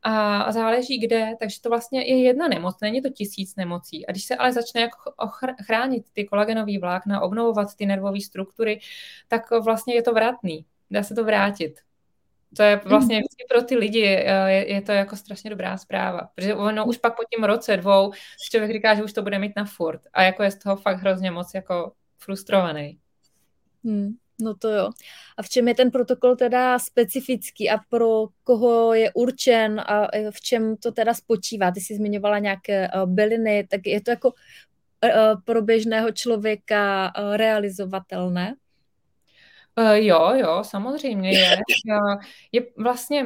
a záleží kde, takže to vlastně je jedna nemoc, není to tisíc nemocí. A když se ale začne jako chránit ty kolagenové vlákna, obnovovat ty nervové struktury, tak vlastně je to vratný, dá se to vrátit. To je vlastně mm. pro ty lidi, eh, je, je to jako strašně dobrá zpráva. Protože ono už pak po tím roce, dvou, člověk říká, že už to bude mít na furt. A jako je z toho fakt hrozně moc jako frustrovaný. Hmm. No to jo. A v čem je ten protokol teda specifický a pro koho je určen a v čem to teda spočívá? Ty jsi zmiňovala nějaké eh, byliny, tak je to jako eh, pro běžného člověka realizovatelné? Jo, jo, samozřejmě je. Je vlastně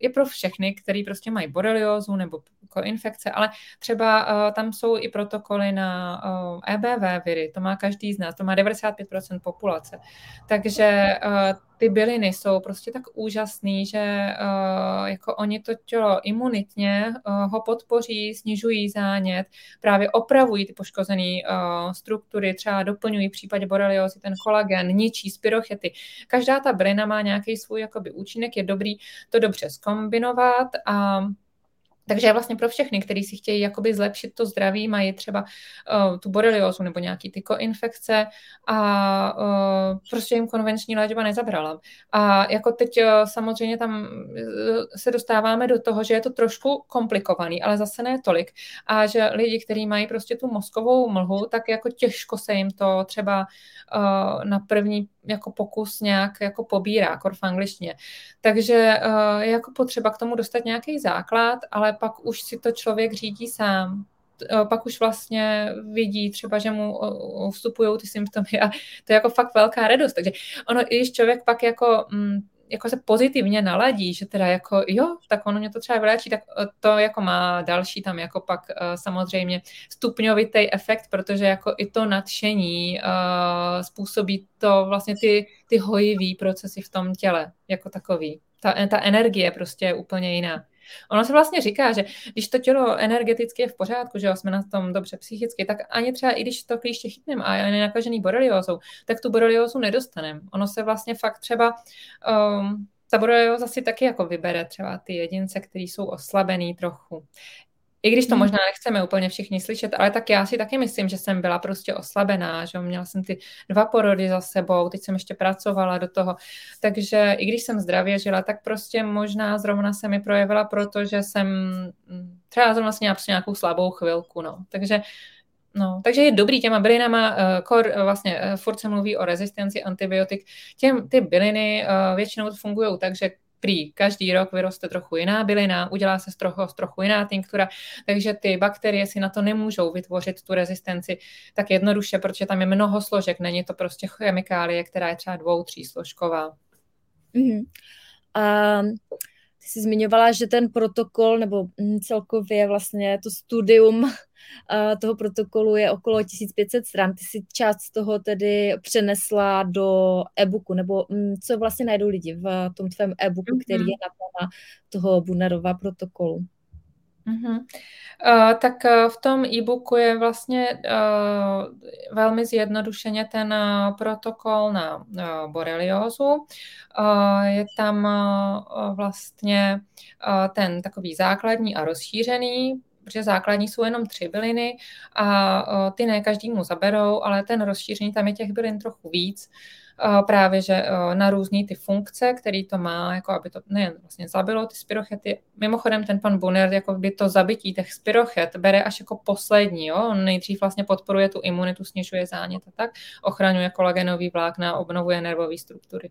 je pro všechny, který prostě mají boreliózu nebo infekce, ale třeba uh, tam jsou i protokoly na uh, EBV viry, to má každý z nás, to má 95% populace. Takže uh, ty byliny jsou prostě tak úžasný, že uh, jako oni to tělo imunitně uh, ho podpoří, snižují zánět, právě opravují ty poškozené uh, struktury, třeba doplňují v případě boreliozy ten kolagen, ničí spirochety. Každá ta bylina má nějaký svůj jakoby účinek, je dobrý to dobře skombinovat a takže vlastně pro všechny, kteří si chtějí jakoby zlepšit to zdraví, mají třeba uh, tu boreliozu nebo nějaký ty koinfekce a uh, prostě jim konvenční léčba nezabrala. A jako teď uh, samozřejmě tam se dostáváme do toho, že je to trošku komplikovaný, ale zase ne tolik. A že lidi, kteří mají prostě tu mozkovou mlhu, tak jako těžko se jim to třeba uh, na první jako pokus nějak jako pobírá, kor v angličtině. Takže uh, je jako potřeba k tomu dostat nějaký základ, ale pak už si to člověk řídí sám. Uh, pak už vlastně vidí třeba, že mu uh, vstupují ty symptomy a to je jako fakt velká radost. Takže ono, i když člověk pak jako mm, jako se pozitivně naladí, že teda jako jo, tak ono mě to třeba vyléčí, tak to jako má další tam jako pak uh, samozřejmě stupňovitý efekt, protože jako i to nadšení uh, způsobí to vlastně ty, ty hojivý procesy v tom těle jako takový. Ta, ta energie prostě je úplně jiná. Ono se vlastně říká, že když to tělo energeticky je v pořádku, že jo, jsme na tom dobře psychicky, tak ani třeba i když to klíště chytneme a je nenakažený boreliózou, tak tu boreliózu nedostaneme. Ono se vlastně fakt třeba um, ta borelioza si taky jako vybere třeba ty jedince, kteří jsou oslabený trochu. I když to hmm. možná nechceme úplně všichni slyšet, ale tak já si taky myslím, že jsem byla prostě oslabená, že měla jsem ty dva porody za sebou, teď jsem ještě pracovala do toho. Takže i když jsem zdravě žila, tak prostě možná zrovna se mi projevila, protože jsem mm, třeba zrovna vlastně nějakou slabou chvilku, no. Takže No, takže je dobrý těma bylinama, uh, kor, uh, vlastně uh, furt se mluví o rezistenci antibiotik. Těm, ty byliny většinou fungují tak, že prý každý rok vyroste trochu jiná bylina, udělá se z trochu, z trochu jiná tinktura, takže ty bakterie si na to nemůžou vytvořit tu rezistenci tak jednoduše, protože tam je mnoho složek, není to prostě chemikálie, která je třeba dvou, tří složková. Mm-hmm. Um, ty jsi zmiňovala, že ten protokol nebo mm, celkově vlastně to studium toho protokolu je okolo 1500 stran. Ty si část toho tedy přenesla do e-booku, nebo mm, co vlastně najdou lidi v tom tvém e-booku, který mhm. je na téma toho Bunnerova protokolu? Uh-huh. Uh, tak uh, v tom e-booku je vlastně uh, velmi zjednodušeně ten uh, protokol na uh, boreliózu. Uh, je tam uh, vlastně uh, ten takový základní a rozšířený protože základní jsou jenom tři byliny a ty ne každému zaberou, ale ten rozšíření, tam je těch bylin trochu víc, právě, že na různé ty funkce, který to má, jako aby to nejen vlastně zabilo ty spirochety. Mimochodem ten pan Bunner, jako by to zabití těch spirochet bere až jako poslední, jo? On nejdřív vlastně podporuje tu imunitu, snižuje zánět a tak, ochraňuje kolagenový vlákna, obnovuje nervové struktury.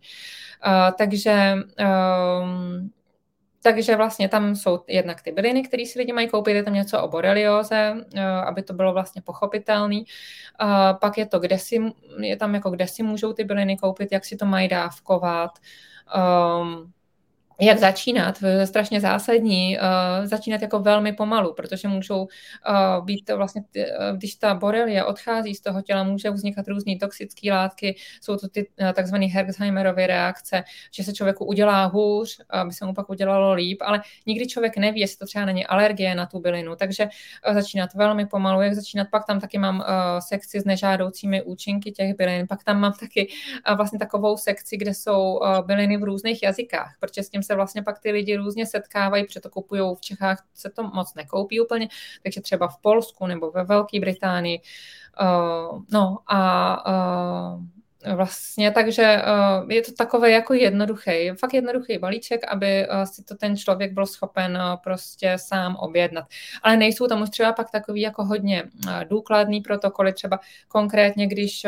Takže takže vlastně tam jsou jednak ty byliny, které si lidi mají koupit, je tam něco o borelioze, eh, aby to bylo vlastně pochopitelný. Pak je to, kde si, je tam jako kde si můžou ty byliny koupit, jak si to mají dávkovat. Um, jak začínat, je strašně zásadní, uh, začínat jako velmi pomalu, protože můžou uh, být vlastně, uh, když ta borelie odchází z toho těla, může vznikat různé toxické látky, jsou to ty uh, takzvané Herxheimerovy reakce, že se člověku udělá hůř, aby se mu pak udělalo líp, ale nikdy člověk neví, jestli to třeba není alergie na tu bylinu, takže uh, začínat velmi pomalu, jak začínat, pak tam taky mám uh, sekci s nežádoucími účinky těch bylin, pak tam mám taky uh, vlastně takovou sekci, kde jsou uh, byliny v různých jazykách, protože s tím se vlastně pak ty lidi různě setkávají, protože to kupují v Čechách, se to moc nekoupí úplně, takže třeba v Polsku nebo ve Velké Británii. Uh, no a uh, vlastně, takže uh, je to takové jako jednoduchý, fakt jednoduchý balíček, aby si to ten člověk byl schopen prostě sám objednat. Ale nejsou tam už třeba pak takový jako hodně důkladný protokoly, třeba konkrétně, když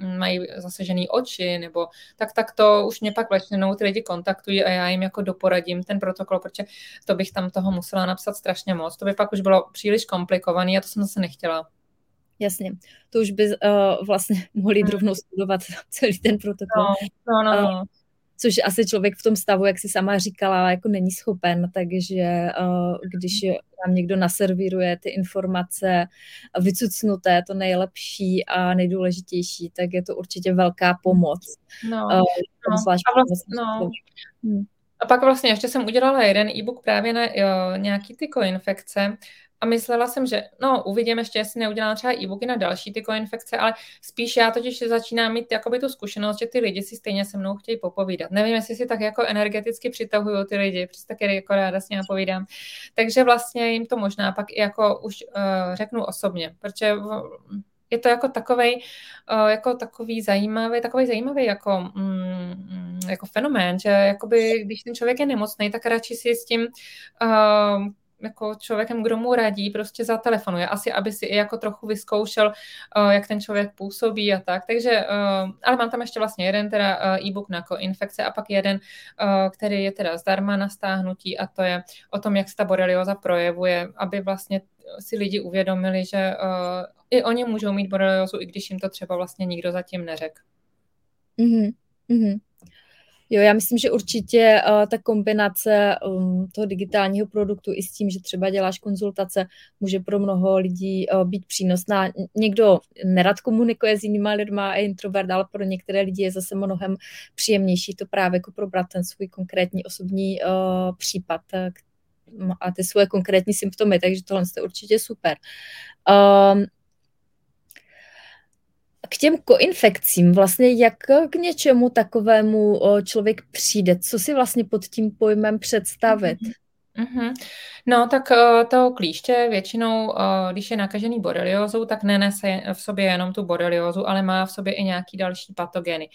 mají zasažený oči, nebo tak, tak to už mě pak většinou ty lidi kontaktují a já jim jako doporadím ten protokol, protože to bych tam toho musela napsat strašně moc. To by pak už bylo příliš komplikovaný a to jsem zase nechtěla. Jasně, to už by uh, vlastně mohli hmm. rovnou studovat celý ten protokol. No, no, no. Uh, což asi člověk v tom stavu, jak si sama říkala, jako není schopen, takže uh, když nám někdo naservíruje ty informace vycucnuté, to nejlepší a nejdůležitější, tak je to určitě velká pomoc. No, uh, no. A, vlastně, no. Hmm. a pak vlastně ještě jsem udělala jeden e-book právě na jo, nějaký ty koinfekce a myslela jsem, že no, uvidím ještě, jestli neudělám třeba e-booky na další ty koinfekce, ale spíš já totiž začínám mít jakoby tu zkušenost, že ty lidi si stejně se mnou chtějí popovídat. Nevím, jestli si tak jako energeticky přitahují ty lidi, protože taky jako ráda s nimi povídám. Takže vlastně jim to možná pak i jako už uh, řeknu osobně, protože je to jako takový, uh, jako takový zajímavý, takový zajímavý jako, mm, jako fenomén, že jakoby, když ten člověk je nemocný, tak radši si s tím uh, jako člověkem, kdo mu radí, prostě zatelefonuje. Asi, aby si i jako trochu vyzkoušel, uh, jak ten člověk působí a tak. Takže, uh, ale mám tam ještě vlastně jeden teda uh, e-book na infekce a pak jeden, který je teda zdarma na stáhnutí a to je o tom, jak se ta borelioza projevuje, aby vlastně si lidi uvědomili, že i oni můžou mít boreliozu, i když jim to třeba vlastně nikdo zatím neřekl. Mm-hmm. Mm-hmm. Jo, já myslím, že určitě uh, ta kombinace um, toho digitálního produktu i s tím, že třeba děláš konzultace, může pro mnoho lidí uh, být přínosná. Někdo nerad komunikuje s jinými lidmi a introvert, ale pro některé lidi je zase mnohem příjemnější to právě jako probrat ten svůj konkrétní osobní uh, případ a ty svoje konkrétní symptomy, takže tohle je určitě super. Um, k těm koinfekcím, vlastně jak k něčemu takovému člověk přijde? Co si vlastně pod tím pojmem představit? Mm-hmm. No, tak to klíště většinou, když je nakažený boreliózou, tak nenese v sobě jenom tu boreliózu, ale má v sobě i nějaký další patogeny.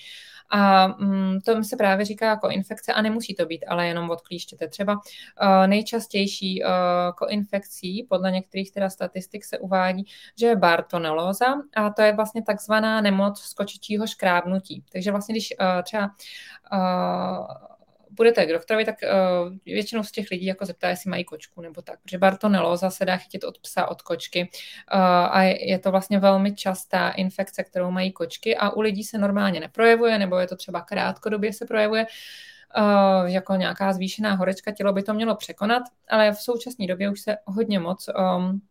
A mm, to se právě říká jako infekce a nemusí to být ale jenom od klíštěte. Třeba uh, nejčastější uh, koinfekcí podle některých teda statistik se uvádí, že je bartonelóza a to je vlastně takzvaná nemoc skočičího škrábnutí. Takže vlastně když uh, třeba uh, půjdete k doktorovi, tak uh, většinou z těch lidí jako zeptá, jestli mají kočku nebo tak, protože bartonelóza se dá chytit od psa, od kočky. Uh, a je, je to vlastně velmi častá infekce, kterou mají kočky a u lidí se normálně neprojevuje, nebo je to třeba krátkodobě se projevuje, Uh, jako nějaká zvýšená horečka, tělo by to mělo překonat, ale v současné době už se hodně moc um,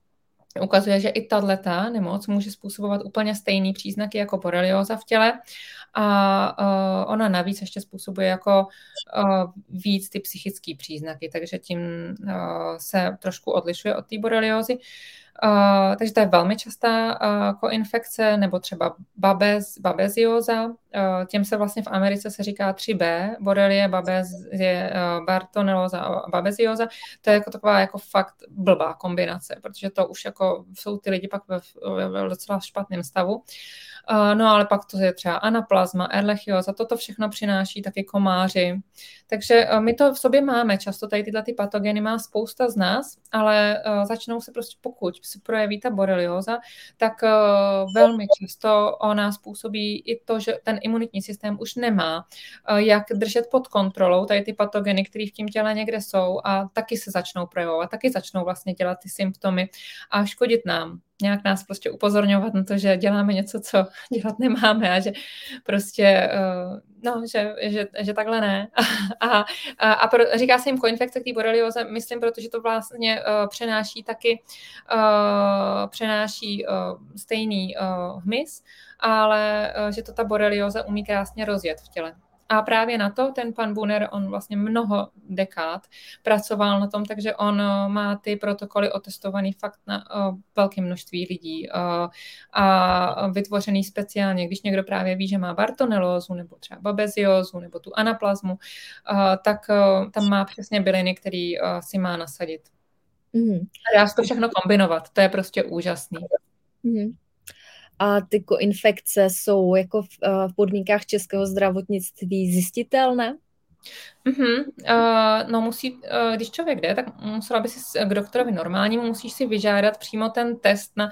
ukazuje, že i tato nemoc může způsobovat úplně stejný příznaky jako borelioza v těle a uh, ona navíc ještě způsobuje jako uh, víc ty psychické příznaky, takže tím uh, se trošku odlišuje od té boreliozy. Uh, takže to je velmi častá uh, koinfekce, nebo třeba babez, babezioza. Uh, těm se vlastně v Americe se říká 3B, borelie, babezie, uh, bartonelóza a babezioza. To je jako taková jako fakt blbá kombinace, protože to už jako jsou ty lidi pak ve, ve, docela špatném stavu. Uh, No ale pak to je třeba anaplazma, erlechioza, toto všechno přináší taky komáři. Takže my to v sobě máme, často tady tyhle ty patogeny má spousta z nás, ale začnou se prostě, pokud se projeví ta borelioza, tak velmi často ona způsobí i to, že ten imunitní systém už nemá jak držet pod kontrolou tady ty patogeny, které v tím těle někde jsou a taky se začnou projevovat, taky začnou vlastně dělat ty symptomy a škodit nám nějak nás prostě upozorňovat na to, že děláme něco, co dělat nemáme a že prostě, eh, no, že, že, že takhle ne. A, a, a pro, říká se jim koinfekce k té borelioze, myslím, protože to vlastně uh, přenáší taky, uh, přenáší uh, stejný uh, hmyz, ale uh, že to ta borelioza umí krásně rozjet v těle. A právě na to ten pan Buner, on vlastně mnoho dekád pracoval na tom, takže on eh, má ty protokoly otestovaný fakt na uh, velké množství lidí uh, a vytvořený speciálně, když někdo právě ví, že má bartonelózu nebo třeba babeziózu nebo tu anaplazmu, tak tam má přesně byliny, který si má nasadit. Mm. A dá se to všechno kombinovat, to je prostě úžasný. Mm a ty infekce jsou jako v, eh, v podmínkách českého zdravotnictví zjistitelné? Mm-hmm. Uh, no musí, uh, když člověk jde, tak musela by si k doktorovi normálnímu, musíš si vyžádat přímo ten test na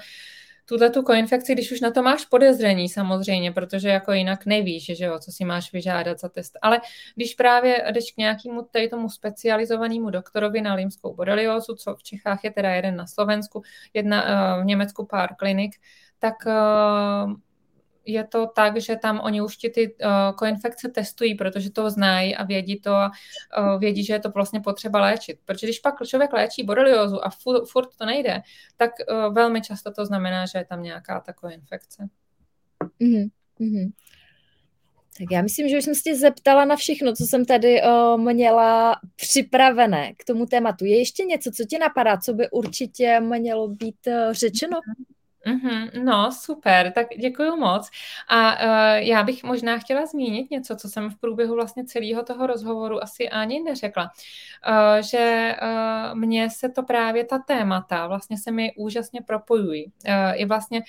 tuhle tu koinfekci, když už na to máš podezření samozřejmě, protože jako jinak nevíš, že jo, co si máš vyžádat za test. Ale když právě jdeš k nějakému tady tomu specializovanému doktorovi na limskou boreliozu, co v Čechách je teda jeden na Slovensku, jedna uh, v Německu pár klinik, tak uh, je to tak, že tam oni už ti ty uh, koinfekce testují, protože to znají a vědí to a uh, vědí, že je to vlastně potřeba léčit. Protože když pak člověk léčí boreliozu a furt, furt to nejde, tak uh, velmi často to znamená, že je tam nějaká ta koinfekce. Mm-hmm. Tak já myslím, že už jsem se tě zeptala na všechno, co jsem tady o, měla připravené k tomu tématu. Je ještě něco, co ti napadá, co by určitě mělo být řečeno? Mm-hmm. Mm-hmm, no, super, tak děkuji moc. A uh, já bych možná chtěla zmínit něco, co jsem v průběhu vlastně celého toho rozhovoru asi ani neřekla, uh, že uh, mně se to právě ta témata vlastně se mi úžasně propojují. Uh, I vlastně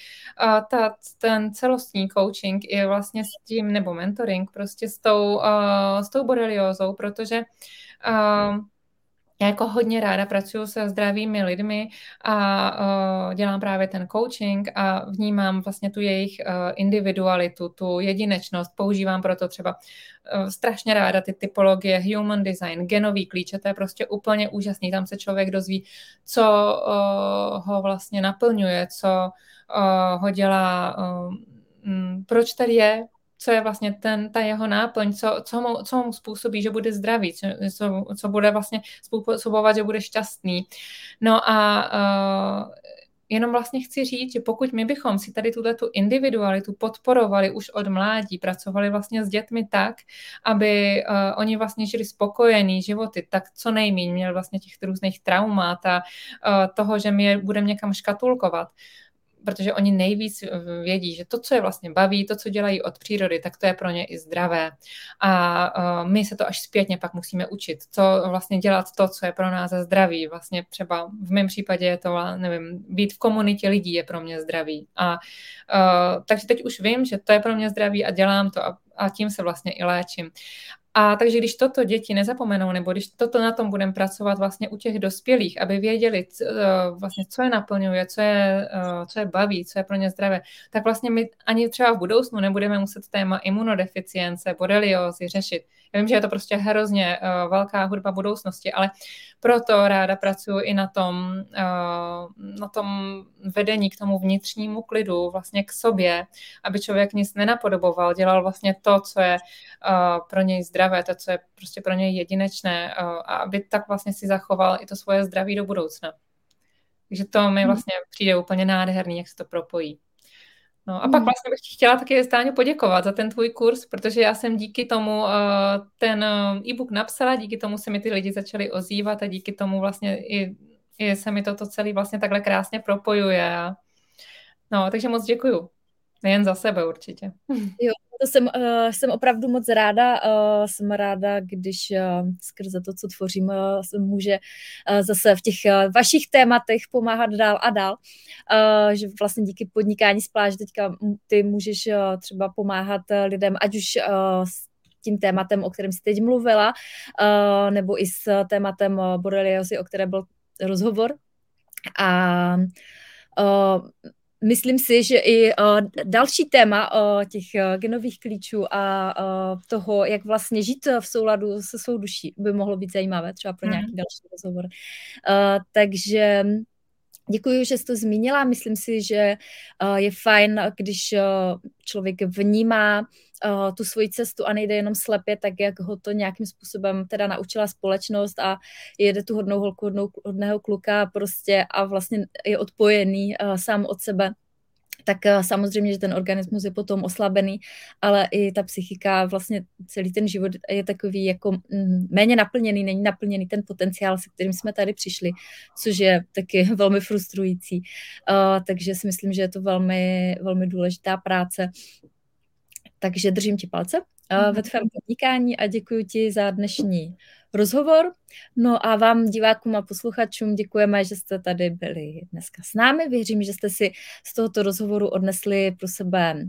uh, ta, ten celostní coaching i vlastně s tím, nebo mentoring prostě s tou, uh, s tou boreliózou, protože uh, já jako hodně ráda pracuji se zdravými lidmi a uh, dělám právě ten coaching a vnímám vlastně tu jejich uh, individualitu, tu jedinečnost. Používám proto třeba uh, strašně ráda ty typologie human design, genový klíče, to je prostě úplně úžasný. Tam se člověk dozví, co uh, ho vlastně naplňuje, co uh, ho dělá, uh, m, proč tady je, co je vlastně ten, ta jeho náplň, co, co, mu, co mu způsobí, že bude zdravý, co, co, co bude vlastně způsobovat, že bude šťastný. No a uh, jenom vlastně chci říct, že pokud my bychom si tady tuto tu individualitu podporovali už od mládí, pracovali vlastně s dětmi tak, aby uh, oni vlastně žili spokojený životy, tak co nejméně měli vlastně těch různých traumat a uh, toho, že je budeme někam škatulkovat, protože oni nejvíc vědí, že to, co je vlastně baví, to, co dělají od přírody, tak to je pro ně i zdravé. A uh, my se to až zpětně pak musíme učit, co vlastně dělat to, co je pro nás zdraví. Vlastně třeba v mém případě je to, nevím, být v komunitě lidí je pro mě zdravý. A uh, takže teď už vím, že to je pro mě zdravý a dělám to a a tím se vlastně i léčím. A takže když toto děti nezapomenou, nebo když toto na tom budeme pracovat vlastně u těch dospělých, aby věděli co, eh, vlastně, co je naplňuje, co je, eh, co je baví, co je pro ně zdravé, tak vlastně my ani třeba v budoucnu nebudeme muset téma imunodeficience, boreliózy řešit. Já vím, že je to prostě hrozně uh, velká hudba budoucnosti, ale proto ráda pracuji i na tom, uh, na tom vedení k tomu vnitřnímu klidu, vlastně k sobě, aby člověk nic nenapodoboval, dělal vlastně to, co je uh, pro něj zdravé, to, co je prostě pro něj jedinečné uh, a aby tak vlastně si zachoval i to svoje zdraví do budoucna. Takže to mi hmm. vlastně přijde úplně nádherný, jak se to propojí. No a pak hmm. vlastně bych chtěla taky Stáňu poděkovat za ten tvůj kurz, protože já jsem díky tomu uh, ten uh, e-book napsala, díky tomu se mi ty lidi začali ozývat a díky tomu vlastně i, i se mi toto celý vlastně takhle krásně propojuje. No, takže moc děkuju. Nejen za sebe určitě. Jo, to jsem, uh, jsem opravdu moc ráda. Uh, jsem ráda, když uh, skrze to, co tvořím, uh, může uh, zase v těch uh, vašich tématech pomáhat dál a dál. Uh, že vlastně díky podnikání z pláže teďka ty můžeš uh, třeba pomáhat lidem, ať už uh, s tím tématem, o kterém jsi teď mluvila, nebo i s tématem boreliozy, o které byl rozhovor. A myslím si, že i uh, další téma uh, těch uh, genových klíčů a toho, jak vlastně žít v souladu se svou duší, by mohlo být zajímavé třeba pro nějaký mm. další rozhovor. Takže Děkuji, že jsi to zmínila. Myslím si, že uh, je fajn, když uh, člověk vnímá uh, tu svoji cestu a nejde jenom slepě, tak jak ho to nějakým způsobem teda naučila společnost a jede tu hodnou holku, hodnou, hodného kluka prostě a vlastně je odpojený sám od sebe tak samozřejmě, že ten organismus je potom oslabený, ale i ta psychika, vlastně celý ten život je takový jako mm, méně naplněný, není naplněný ten potenciál, se kterým jsme tady přišli, což je taky velmi frustrující. Uh, takže si myslím, že je to velmi, velmi důležitá práce. Takže držím ti palce uh, ve tvém podnikání a děkuji ti za dnešní rozhovor. No a vám, divákům a posluchačům, děkujeme, že jste tady byli dneska s námi. Věřím, že jste si z tohoto rozhovoru odnesli pro sebe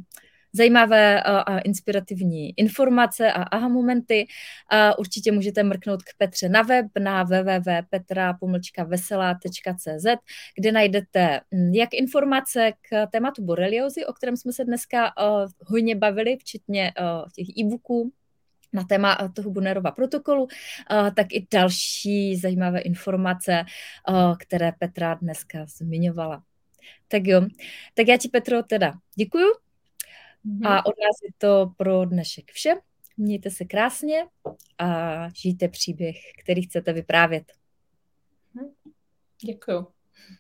zajímavé a inspirativní informace a aha momenty. Určitě můžete mrknout k Petře na web na www.petra-veselá.cz, kde najdete hm, jak informace k tématu boreliozy, o kterém jsme se dneska hodně bavili, včetně těch e-booků, na téma eh, toho Bunerova protokolu, eh, tak i další zajímavé informace, eh, které Petra dneska zmiňovala. Tak jo, tak já ti Petro teda děkuju mm-hmm. a od nás je to pro dnešek vše. Mějte se krásně a žijte příběh, který chcete vyprávět. Děkuju.